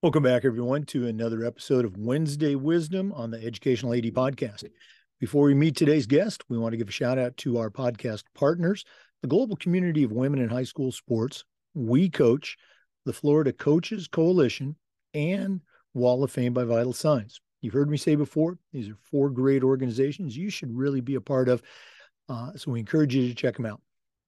Welcome back, everyone, to another episode of Wednesday Wisdom on the Educational AD Podcast. Before we meet today's guest, we want to give a shout out to our podcast partners, the global community of women in high school sports, We Coach, the Florida Coaches Coalition, and Wall of Fame by Vital Signs. You've heard me say before, these are four great organizations you should really be a part of. Uh, so we encourage you to check them out.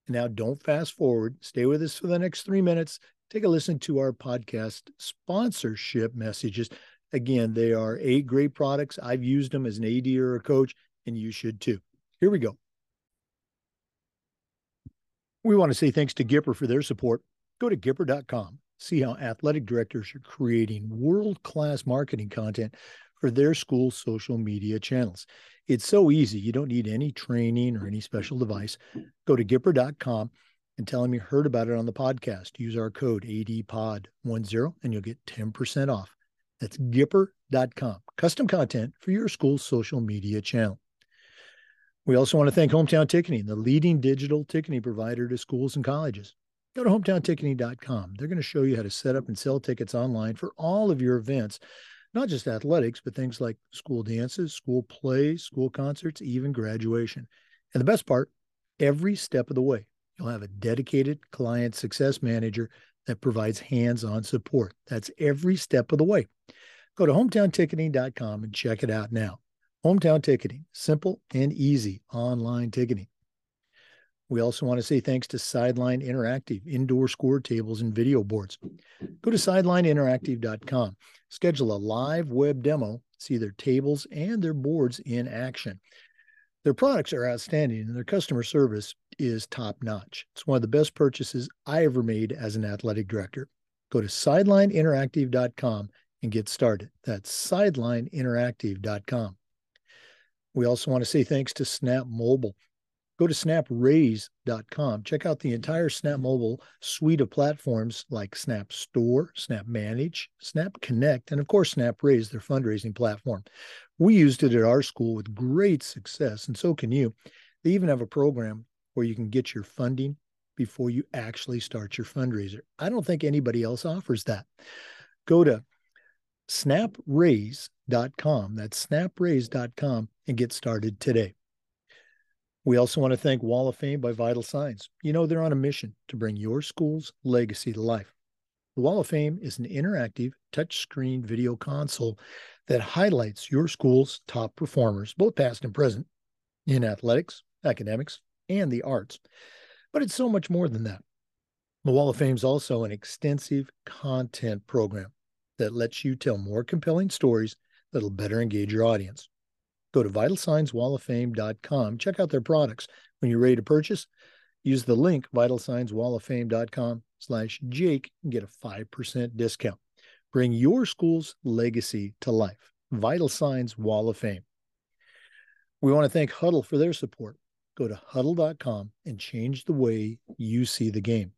Now, don't fast forward. Stay with us for the next three minutes take a listen to our podcast sponsorship messages. Again, they are eight great products. I've used them as an AD or a coach, and you should too. Here we go. We want to say thanks to Gipper for their support. Go to Gipper.com. See how athletic directors are creating world class marketing content for their school social media channels. It's so easy. You don't need any training or any special device. Go to Gipper.com and tell them you heard about it on the podcast. Use our code ADPOD10 and you'll get 10% off. That's Gipper.com, custom content for your school's social media channel. We also want to thank Hometown Ticketing, the leading digital ticketing provider to schools and colleges. Go to hometownticketing.com. They're going to show you how to set up and sell tickets online for all of your events, not just athletics, but things like school dances, school plays, school concerts, even graduation. And the best part, every step of the way, You'll have a dedicated client success manager that provides hands on support. That's every step of the way. Go to hometownticketing.com and check it out now. Hometown Ticketing, simple and easy online ticketing. We also want to say thanks to Sideline Interactive, indoor score tables and video boards. Go to sidelineinteractive.com, schedule a live web demo, see their tables and their boards in action. Their products are outstanding and their customer service is top notch. It's one of the best purchases I ever made as an athletic director. Go to sidelineinteractive.com and get started. That's sidelineinteractive.com. We also want to say thanks to Snap Mobile. Go to snapraise.com. Check out the entire Snap Mobile suite of platforms like Snap Store, Snap Manage, Snap Connect, and of course, Snap Raise, their fundraising platform. We used it at our school with great success, and so can you. They even have a program where you can get your funding before you actually start your fundraiser. I don't think anybody else offers that. Go to snapraise.com. That's snapraise.com and get started today. We also want to thank Wall of Fame by Vital Signs. You know, they're on a mission to bring your school's legacy to life. The Wall of Fame is an interactive touchscreen video console that highlights your school's top performers, both past and present, in athletics, academics, and the arts. But it's so much more than that. The Wall of Fame is also an extensive content program that lets you tell more compelling stories that'll better engage your audience. Go to vitalsignswalloffame.com, check out their products. When you're ready to purchase, use the link vitalsignswalloffame.com slash Jake and get a 5% discount. Bring your school's legacy to life. Vital Signs Wall of Fame. We want to thank Huddle for their support. Go to huddle.com and change the way you see the game.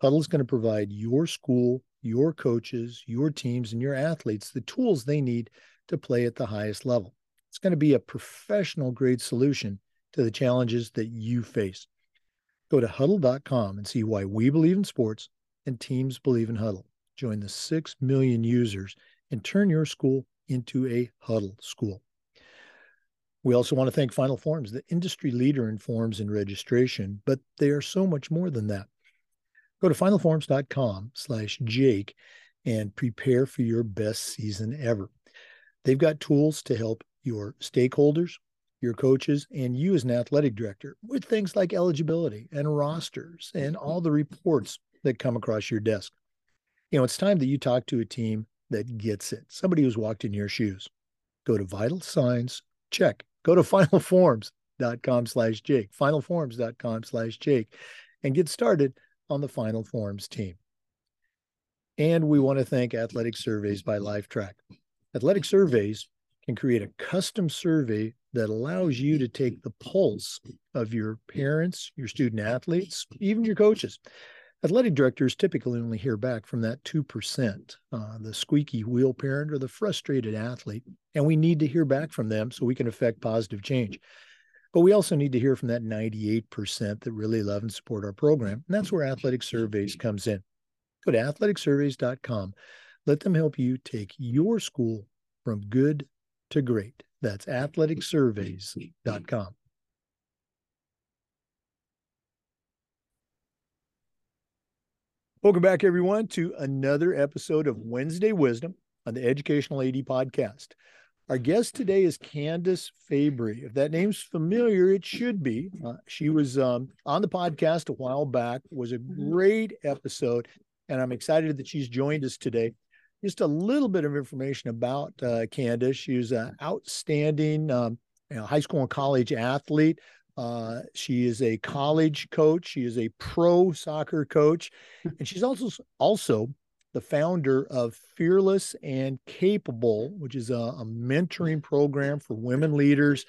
Huddle is going to provide your school, your coaches, your teams, and your athletes the tools they need to play at the highest level. It's going to be a professional grade solution to the challenges that you face. Go to huddle.com and see why we believe in sports and teams believe in huddle. Join the 6 million users and turn your school into a huddle school. We also want to thank Final Forms, the industry leader in forms and registration, but they are so much more than that. Go to finalforms.com slash Jake and prepare for your best season ever. They've got tools to help your stakeholders, your coaches, and you as an athletic director with things like eligibility and rosters and mm-hmm. all the reports that come across your desk you know, it's time that you talk to a team that gets it. Somebody who's walked in your shoes. Go to Vital Signs, check. Go to finalforms.com slash Jake, finalforms.com slash Jake, and get started on the Final Forms team. And we want to thank Athletic Surveys by Lifetrack. Athletic Surveys can create a custom survey that allows you to take the pulse of your parents, your student athletes, even your coaches Athletic directors typically only hear back from that 2%, uh, the squeaky wheel parent or the frustrated athlete. And we need to hear back from them so we can affect positive change. But we also need to hear from that 98% that really love and support our program. And that's where Athletic Surveys comes in. Go to athleticsurveys.com. Let them help you take your school from good to great. That's athleticsurveys.com. Welcome back, everyone, to another episode of Wednesday Wisdom on the Educational AD podcast. Our guest today is Candice Fabry. If that name's familiar, it should be. Uh, she was um, on the podcast a while back. Was a mm-hmm. great episode, and I'm excited that she's joined us today. Just a little bit of information about uh, Candice. She was an outstanding um, you know, high school and college athlete. Uh, she is a college coach. She is a pro soccer coach, and she's also also the founder of Fearless and Capable, which is a, a mentoring program for women leaders.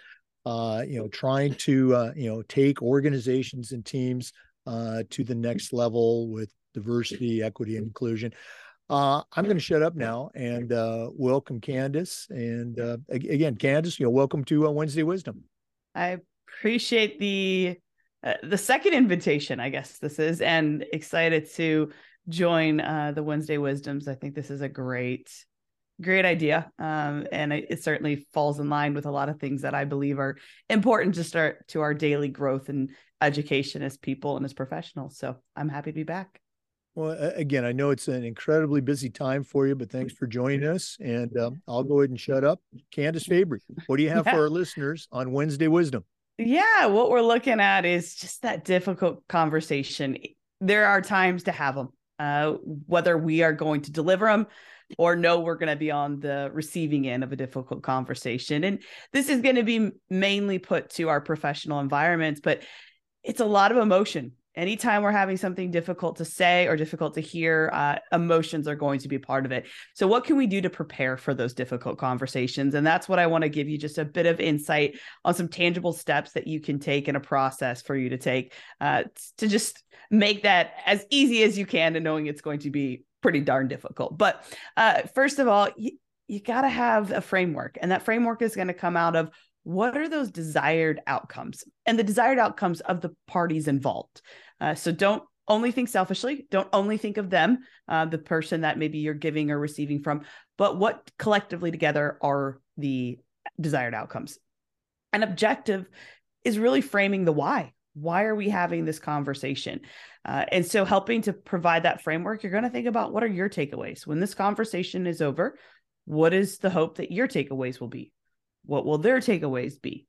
Uh, you know, trying to uh, you know take organizations and teams uh, to the next level with diversity, equity, and inclusion. Uh, I'm going to shut up now and uh, welcome Candice. And uh, again, Candice, you know, welcome to uh, Wednesday Wisdom. I appreciate the uh, the second invitation, I guess this is, and excited to join uh, the Wednesday Wisdoms. I think this is a great, great idea, um, and it, it, certainly falls in line with a lot of things that I believe are important to start to our daily growth and education as people and as professionals. So I'm happy to be back. Well, again, I know it's an incredibly busy time for you, but thanks for joining us. And um, I'll go ahead and shut up. Candice Fabry, what do you have yeah. for our listeners on Wednesday Wisdom? Yeah, what we're looking at is just that difficult conversation. There are times to have them, uh, whether we are going to deliver them or no, we're going to be on the receiving end of a difficult conversation. And this is going to be mainly put to our professional environments, but it's a lot of emotion anytime we're having something difficult to say or difficult to hear uh, emotions are going to be part of it. So what can we do to prepare for those difficult conversations? And that's what i want to give you just a bit of insight on some tangible steps that you can take in a process for you to take uh, to just make that as easy as you can and knowing it's going to be pretty darn difficult. But uh, first of all you got to have a framework and that framework is going to come out of what are those desired outcomes and the desired outcomes of the parties involved uh, so don't only think selfishly. Don't only think of them uh, the person that maybe you're giving or receiving from but what collectively together are the desired outcomes. An objective is really framing the why. Why are we having this conversation? Uh, and so helping to provide that framework you're going to think about what are your takeaways? When this conversation is over what is the hope that your takeaways will be? What will their takeaways be?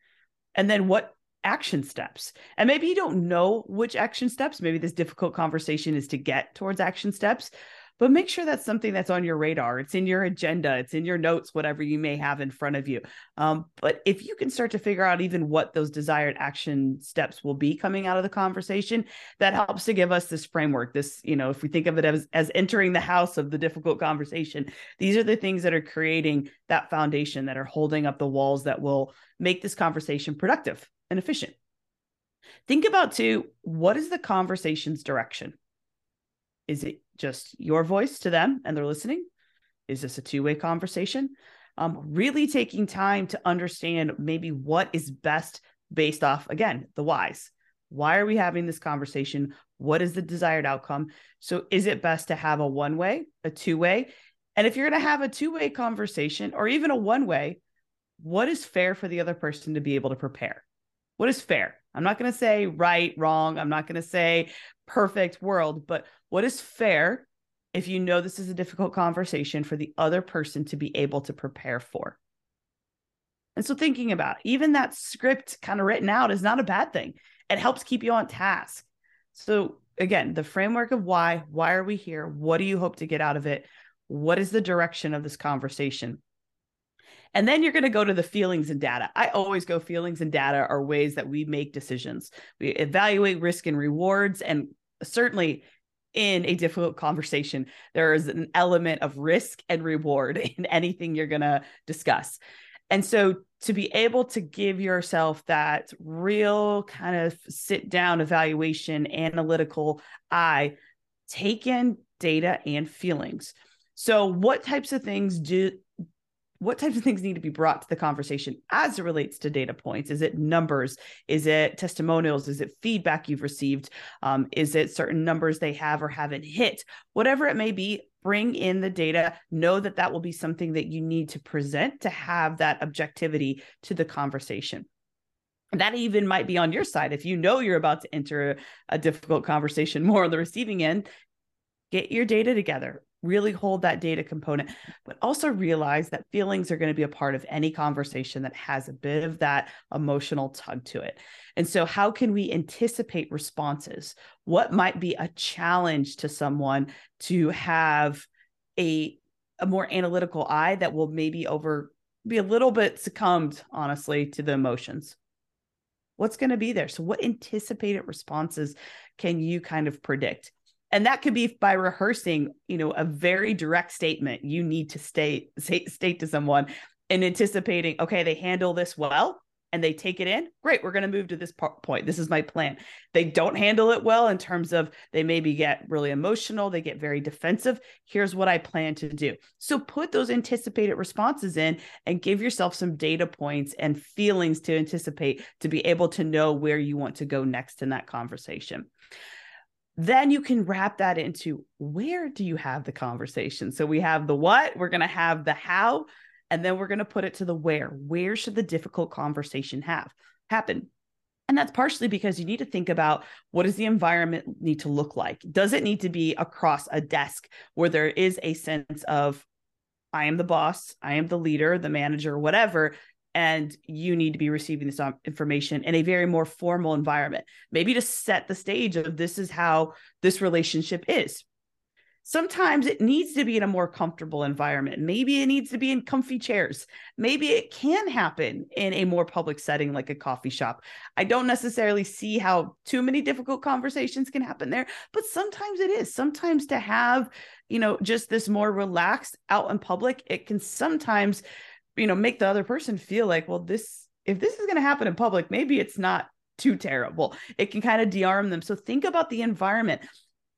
And then what action steps? And maybe you don't know which action steps. Maybe this difficult conversation is to get towards action steps, but make sure that's something that's on your radar. It's in your agenda, it's in your notes, whatever you may have in front of you. Um, but if you can start to figure out even what those desired action steps will be coming out of the conversation, that helps to give us this framework. This, you know, if we think of it as, as entering the house of the difficult conversation, these are the things that are creating that foundation that are holding up the walls that will make this conversation productive and efficient. Think about too, what is the conversation's direction? Is it just your voice to them and they're listening? Is this a two way conversation? Um, really taking time to understand maybe what is best based off, again, the whys. Why are we having this conversation? What is the desired outcome? So, is it best to have a one way, a two way? And if you're going to have a two way conversation or even a one way, what is fair for the other person to be able to prepare? What is fair? I'm not going to say right, wrong. I'm not going to say perfect world, but what is fair if you know this is a difficult conversation for the other person to be able to prepare for? And so, thinking about even that script kind of written out is not a bad thing. It helps keep you on task. So, again, the framework of why, why are we here? What do you hope to get out of it? What is the direction of this conversation? And then you're going to go to the feelings and data. I always go feelings and data are ways that we make decisions. We evaluate risk and rewards. And certainly in a difficult conversation, there is an element of risk and reward in anything you're going to discuss. And so to be able to give yourself that real kind of sit down evaluation, analytical eye, take in data and feelings. So, what types of things do what types of things need to be brought to the conversation as it relates to data points? Is it numbers? Is it testimonials? Is it feedback you've received? Um, is it certain numbers they have or haven't hit? Whatever it may be, bring in the data, know that that will be something that you need to present to have that objectivity to the conversation. That even might be on your side. If you know you're about to enter a, a difficult conversation more on the receiving end, get your data together really hold that data component, but also realize that feelings are going to be a part of any conversation that has a bit of that emotional tug to it. And so, how can we anticipate responses? What might be a challenge to someone to have a, a more analytical eye that will maybe over be a little bit succumbed, honestly, to the emotions? What's going to be there? So, what anticipated responses can you kind of predict? And that could be by rehearsing you know a very direct statement you need to state state to someone and anticipating okay they handle this well and they take it in. Great we're going to move to this point. This is my plan. They don't handle it well in terms of they maybe get really emotional they get very defensive. Here's what i plan to do. So put those anticipated responses in and give yourself some data points and feelings to anticipate to be able to know where you want to go next in that conversation then you can wrap that into where do you have the conversation? So we have the what, we're going to have the how, and then we're going to put it to the where. Where should the difficult conversation have happen? And that's partially because you need to think about what does the environment need to look like? Does it need to be across a desk where there is a sense of I am the boss, I am the leader, the manager, whatever, and you need to be receiving this um, information in a very more formal environment. Maybe to set the stage of this is how this relationship is. Sometimes it needs to be in a more comfortable environment. Maybe it needs to be in comfy chairs. Maybe it can happen in a more public setting like a coffee shop. I don't necessarily see how too many difficult conversations can happen there but sometimes it is. Sometimes to have you know just this more relaxed out in public it can sometimes you know make the other person feel like well this if this is going to happen in public maybe it's not too terrible. It can kind of de-arm them. So think about the environment.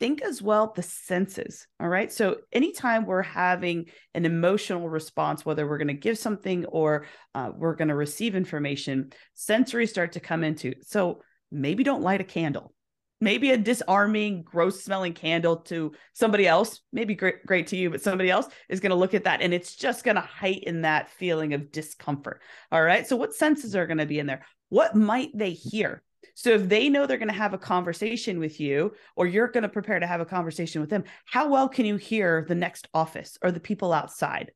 Think as well the senses all right? So anytime we're having an emotional response whether we're going to give something or uh, we're going to receive information sensory start to come into. So maybe don't light a candle maybe a disarming, gross smelling candle to somebody else, maybe great, great to you, but somebody else is going to look at that and it's just going to heighten that feeling of discomfort. All right. So, what senses are going to be in there? What might they hear? So, if they know they're going to have a conversation with you, or you're going to prepare to have a conversation with them, how well can you hear the next office or the people outside?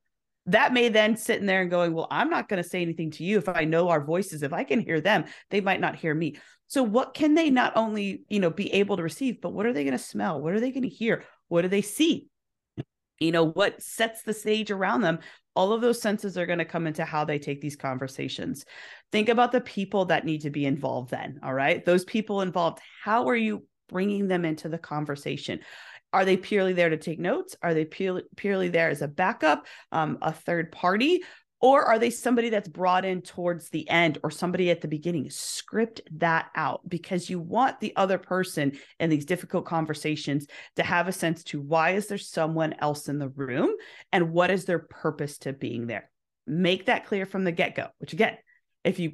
That may then sit in there and going, Well, I'm not going to say anything to you if I know our voices. If I can hear them, they might not hear me. So what can they not only, you know, be able to receive, but what are they going to smell? What are they going to hear? What do they see? You know, what sets the stage around them? All of those senses are going to come into how they take these conversations. Think about the people that need to be involved then. All right. Those people involved, how are you bringing them into the conversation? Are they purely there to take notes? Are they purely, purely there as a backup, um, a third party? Or are they somebody that's brought in towards the end or somebody at the beginning? Script that out because you want the other person in these difficult conversations to have a sense to why is there someone else in the room and what is their purpose to being there. Make that clear from the get go, which again, if you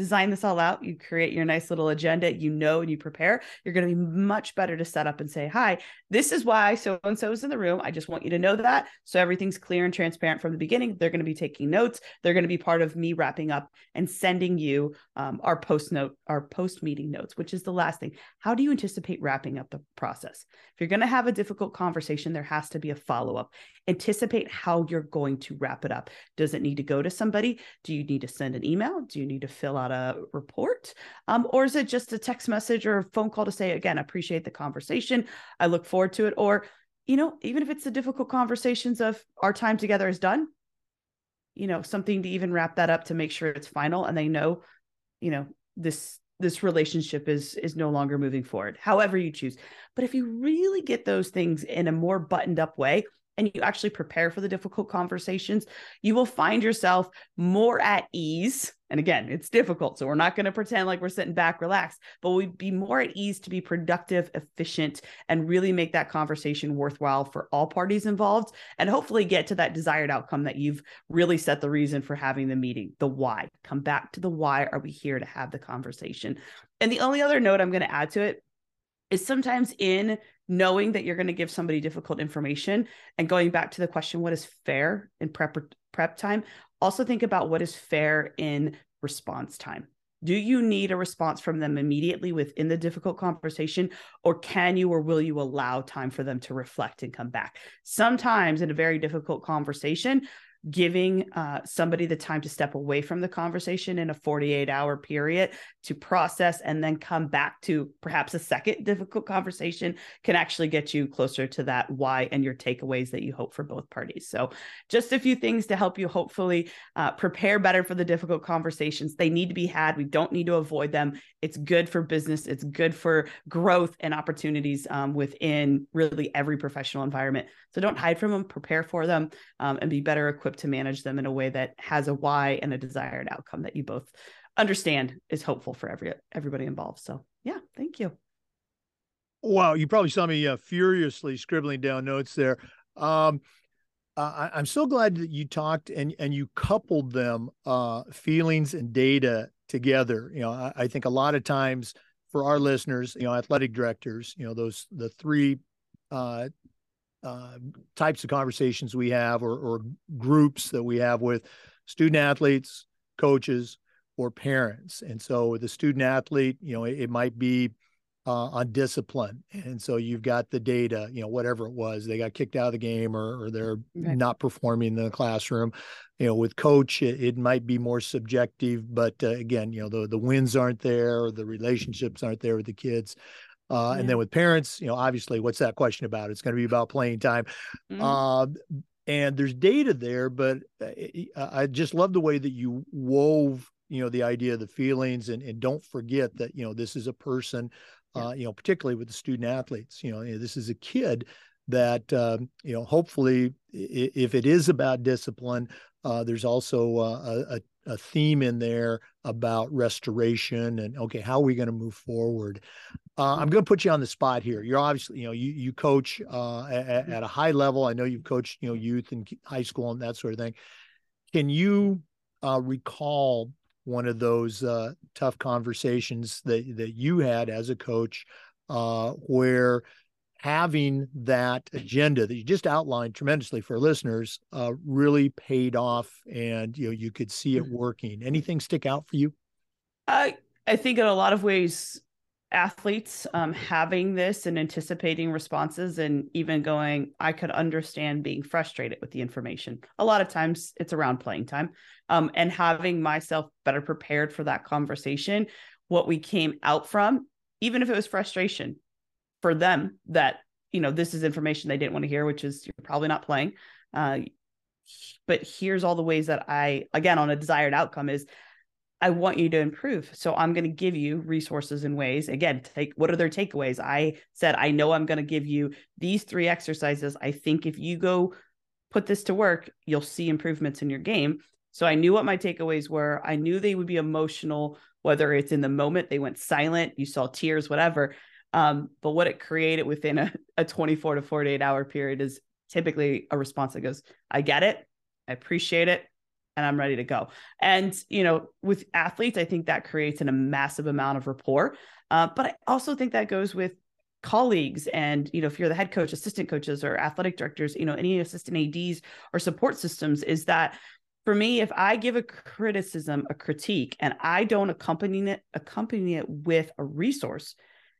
design this all out, you create your nice little agenda, you know, and you prepare, you're going to be much better to set up and say, Hi, this is why so and so is in the room. I just want you to know that. So everything's clear and transparent from the beginning. They're going to be taking notes. They're going to be part of me wrapping up and sending you um, our post note, our post meeting notes, which is the last thing. How do you anticipate wrapping up the process? If you're going to have a difficult conversation, there has to be a follow up. Anticipate how you're going to wrap it up. Does it need to go to somebody? Do you need to send an email? Do you need to fill out a report? Um, or is it just a text message or a phone call to say, again, appreciate the conversation. I look forward to it. Or, you know, even if it's the difficult conversations of our time together is done, you know, something to even wrap that up to make sure it's final and they know, you know, this this relationship is is no longer moving forward however you choose but if you really get those things in a more buttoned up way and you actually prepare for the difficult conversations, you will find yourself more at ease. And again, it's difficult. So we're not going to pretend like we're sitting back relaxed, but we'd be more at ease to be productive, efficient, and really make that conversation worthwhile for all parties involved and hopefully get to that desired outcome that you've really set the reason for having the meeting, the why. Come back to the why are we here to have the conversation? And the only other note I'm going to add to it is sometimes in knowing that you're going to give somebody difficult information and going back to the question what is fair in prep prep time? Also think about what is fair in response time. Do you need a response from them immediately within the difficult conversation or can you or will you allow time for them to reflect and come back? Sometimes in a very difficult conversation giving uh, somebody the time to step away from the conversation in a 48 hour period to process and then come back to perhaps a second difficult conversation can actually get you closer to that why and your takeaways that you hope for both parties. So, just a few things to help you hopefully uh, prepare better for the difficult conversations. They need to be had. We don't need to avoid them. It's good for business, it's good for growth and opportunities um, within really every professional environment. So, don't hide from them, prepare for them, um, and be better equipped equipped to manage them in a way that has a why and a desired outcome that you both understand is hopeful for every everybody involved. So yeah, thank you. Wow, you probably saw me uh, furiously scribbling down notes there. Um, I, am so glad that you talked and and you coupled them uh, feelings and data together. You know, I, I, think a lot of times for our listeners, you know, athletic directors, you know, those the three uh, uh, types of conversations we have or, or groups that we have with student athletes, coaches, or parents. And so the student athlete, you know, it, it might be uh, on discipline. And so you've got the data, you know, whatever it was, they got kicked out of the game or, or they're right. not performing in the classroom. You know, with coach, it, it might be more subjective, but uh, again, you know, the, the wins aren't there, the relationships aren't there with the kids. Uh, yeah. And then with parents, you know, obviously, what's that question about? It's going to be about playing time. Mm-hmm. Uh, and there's data there, but uh, I just love the way that you wove, you know, the idea of the feelings, and and don't forget that you know this is a person, yeah. uh, you know, particularly with the student athletes. You know, this is a kid that um, you know hopefully if it is about discipline uh, there's also uh, a, a, theme in there about restoration and okay how are we going to move forward? Uh, i'm going to put you on the spot here. You're obviously you know you, you coach uh, at, at, a high level. I know you've coached you know youth and high school and that sort of thing. Can you uh, recall one of those uh, tough conversations that that you had as a coach where having that agenda that you just outlined tremendously for listeners uh, really paid off and you know you could see it mm-hmm. working. Anything stick out for you? I i think in a lot of ways athletes um, having this and anticipating responses and even going i could understand being frustrated with the information. A lot of times it's around playing time um, and having myself better prepared for that conversation what we came out from even if it was frustration for them that you know this is information they didn't want to hear which is you're probably not playing. Uh, but here's all the ways that i again on a desired outcome is i want you to improve. So i'm going to give you resources and ways. Again take what are their takeaways? I said i know i'm going to give you these three exercises. I think if you go put this to work you'll see improvements in your game. So i knew what my takeaways were. I knew they would be emotional whether it's in the moment they went silent you saw tears whatever um, but what it created within a, a 24 to 48 hour period is typically a response that goes, I get it, I appreciate it, and I'm ready to go. And, you know, with athletes, I think that creates an, a massive amount of rapport. Uh, but I also think that goes with colleagues and you know if you're the head coach assistant coaches or athletic directors you know any assistant ads or support systems is that for me if i give a criticism a critique and i don't accompany it accompany it with a resource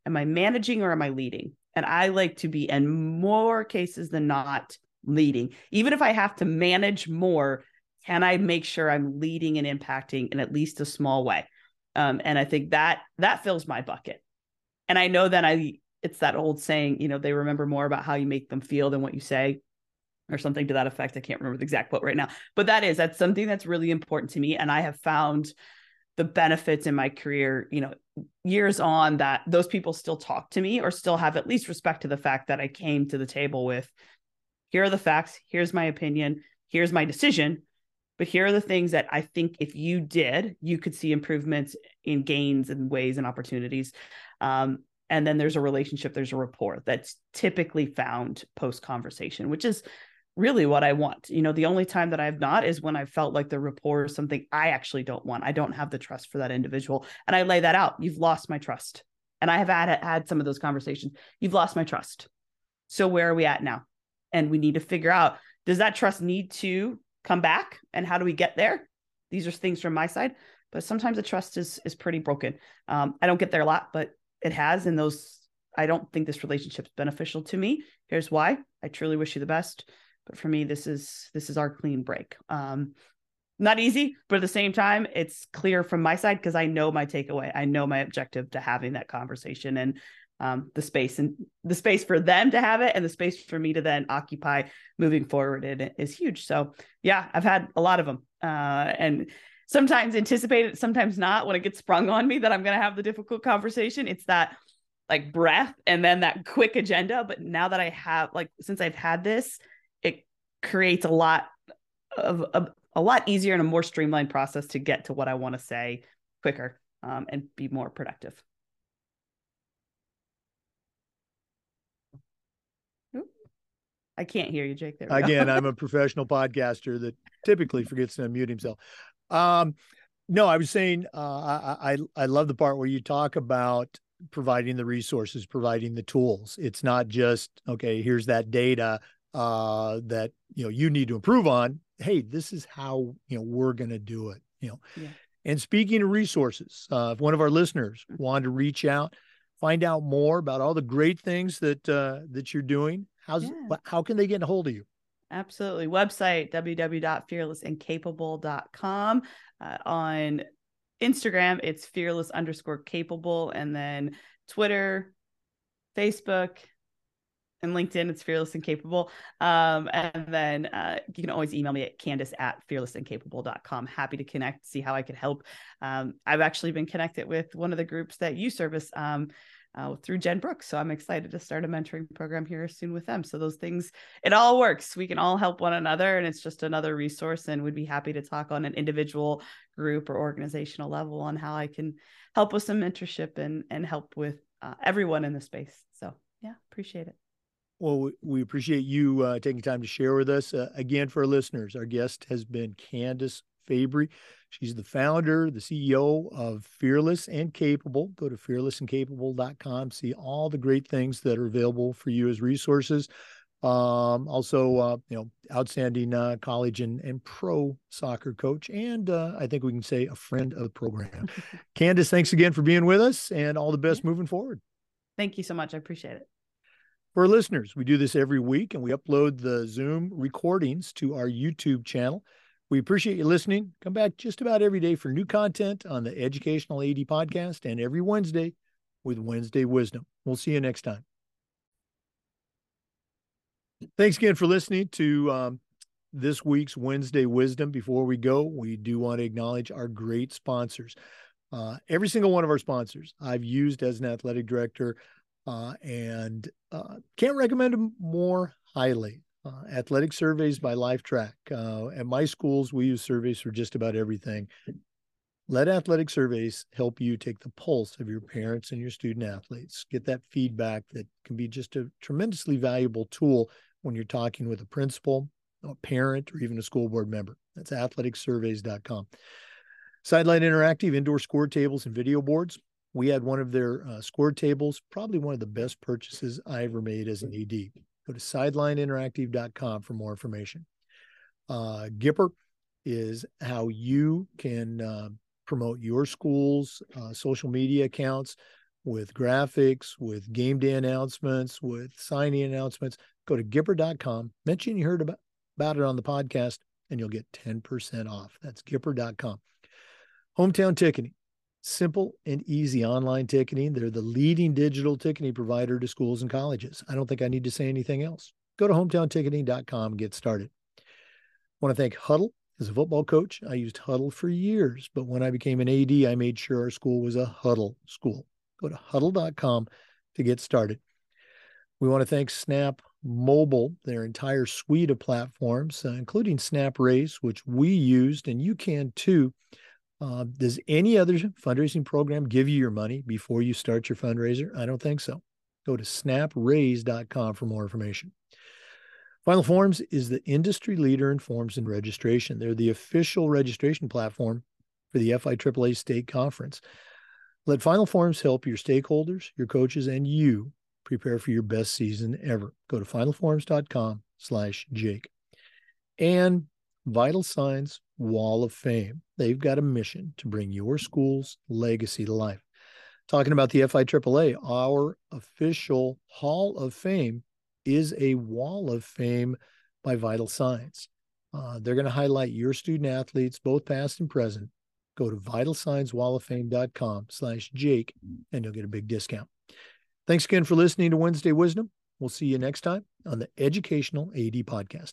Am I managing or am I leading? And I like to be, in more cases than not, leading. Even if I have to manage more, can I make sure I'm leading and impacting in at least a small way? Um, and I think that that fills my bucket. And I know that I it's that old saying, you know, they remember more about how you make them feel than what you say, or something to that effect. I can't remember the exact quote right now, but that is that's something that's really important to me. And I have found the benefits in my career, you know, years on that those people still talk to me or still have at least respect to the fact that I came to the table with here are the facts, here's my opinion, here's my decision, but here are the things that I think if you did, you could see improvements in gains and ways and opportunities. Um, and then there's a relationship, there's a rapport that's typically found post conversation, which is really what I want. You know, the only time that I've not is when I felt like the rapport is something I actually don't want. I don't have the trust for that individual. And I lay that out. You've lost my trust. And I have had had some of those conversations. You've lost my trust. So where are we at now? And we need to figure out does that trust need to come back and how do we get there? These are things from my side, but sometimes the trust is is pretty broken. Um, I don't get there a lot, but it has. And those, I don't think this relationship's beneficial to me. Here's why. I truly wish you the best, but for me, this is this is our clean break. Um, not easy, but at the same time, it's clear from my side because I know my takeaway. I know my objective to having that conversation and um, the space and the space for them to have it and the space for me to then occupy moving forward it is huge. So yeah, I've had a lot of them uh, and sometimes anticipate it, sometimes not. When it gets sprung on me that I'm going to have the difficult conversation, it's that like breath and then that quick agenda. But now that I have like since I've had this, creates a lot of a, a lot easier and a more streamlined process to get to what I want to say quicker um, and be more productive. I can't hear you, Jake. There Again, I'm a professional podcaster that typically forgets to unmute himself. Um, no, I was saying uh, I, I I love the part where you talk about providing the resources, providing the tools. It's not just okay. Here's that data uh, that you know you need to improve on. Hey, this is how you know we're going to do it. You know. Yeah. And speaking of resources, uh, if one of our listeners mm-hmm. wanted to reach out, find out more about all the great things that uh, that you're doing, How's yeah. how can they get a hold of you? Absolutely. Website www.fearlessandcapable.com. Uh, on Instagram, it's fearless underscore capable. And then Twitter, Facebook, and LinkedIn, it's fearless and capable. Um, and then uh, you can always email me at candice at fearlessandcapable.com. Happy to connect, see how I could help. Um, I've actually been connected with one of the groups that you service. Um, uh, through Jen Brooks. So I'm excited to start a mentoring program here soon with them. So those things, it all works. We can all help one another, and it's just another resource. And we'd be happy to talk on an individual, group, or organizational level on how I can help with some mentorship and and help with uh, everyone in the space. So yeah, appreciate it. Well, we appreciate you uh, taking time to share with us. Uh, again, for our listeners, our guest has been Candice Fabry. She's the founder, the CEO of Fearless and Capable. Go to fearlessandcapable.com, see all the great things that are available for you as resources. Um, also, uh, you know, outstanding uh, college and, and pro soccer coach, and uh, I think we can say a friend of the program. Candice, thanks again for being with us, and all the best moving forward. Thank you so much. I appreciate it. For listeners, we do this every week, and we upload the Zoom recordings to our YouTube channel. We appreciate you listening. Come back just about every day for new content on the Educational AD podcast and every Wednesday with Wednesday Wisdom. We'll see you next time. Thanks again for listening to um, this week's Wednesday Wisdom. Before we go, we do want to acknowledge our great sponsors. Uh, every single one of our sponsors I've used as an athletic director uh, and uh, can't recommend them more highly uh, athletic surveys by Lifetrack. Uh, at my schools, we use surveys for just about everything. Let athletic surveys help you take the pulse of your parents and your student athletes. Get that feedback that can be just a tremendously valuable tool when you're talking with a principal, a parent, or even a school board member. That's athleticsurveys.com. Sideline Interactive indoor score tables and video boards. We had one of their uh, score tables, probably one of the best purchases I ever made as an AD. Go to sidelineinteractive.com for more information. Uh, Gipper is how you can uh, promote your school's uh, social media accounts with graphics, with game day announcements, with signing announcements. Go to Gipper.com, mention you heard about, about it on the podcast, and you'll get 10% off. That's Gipper.com. Hometown Ticketing simple and easy online ticketing. They're the leading digital ticketing provider to schools and colleges. I don't think I need to say anything else. Go to hometownticketing.com and get started. I want to thank Huddle as a football coach. I used Huddle for years, but when I became an AD, I made sure our school was a Huddle school. Go to huddle.com to get started. We want to thank Snap Mobile, their entire suite of platforms, uh, including Snap Raise, which we used, and you can too. Uh, does any other fundraising program give you your money before you start your fundraiser? I don't think so. Go to snapraise.com for more information. Final Forms is the industry leader in forms and registration. They're the official registration platform for the FIAAA State Conference. Let Final Forms help your stakeholders, your coaches, and you prepare for your best season ever. Go to finalforms.com slash Jake. And Vital Signs Wall of Fame. They've got a mission to bring your school's legacy to life. Talking about the FIAAA, our official Hall of Fame is a Wall of Fame by Vital Signs. Uh, they're going to highlight your student athletes, both past and present. Go to vitalsignswalloffame.com slash Jake, and you'll get a big discount. Thanks again for listening to Wednesday Wisdom. We'll see you next time on the Educational AD Podcast.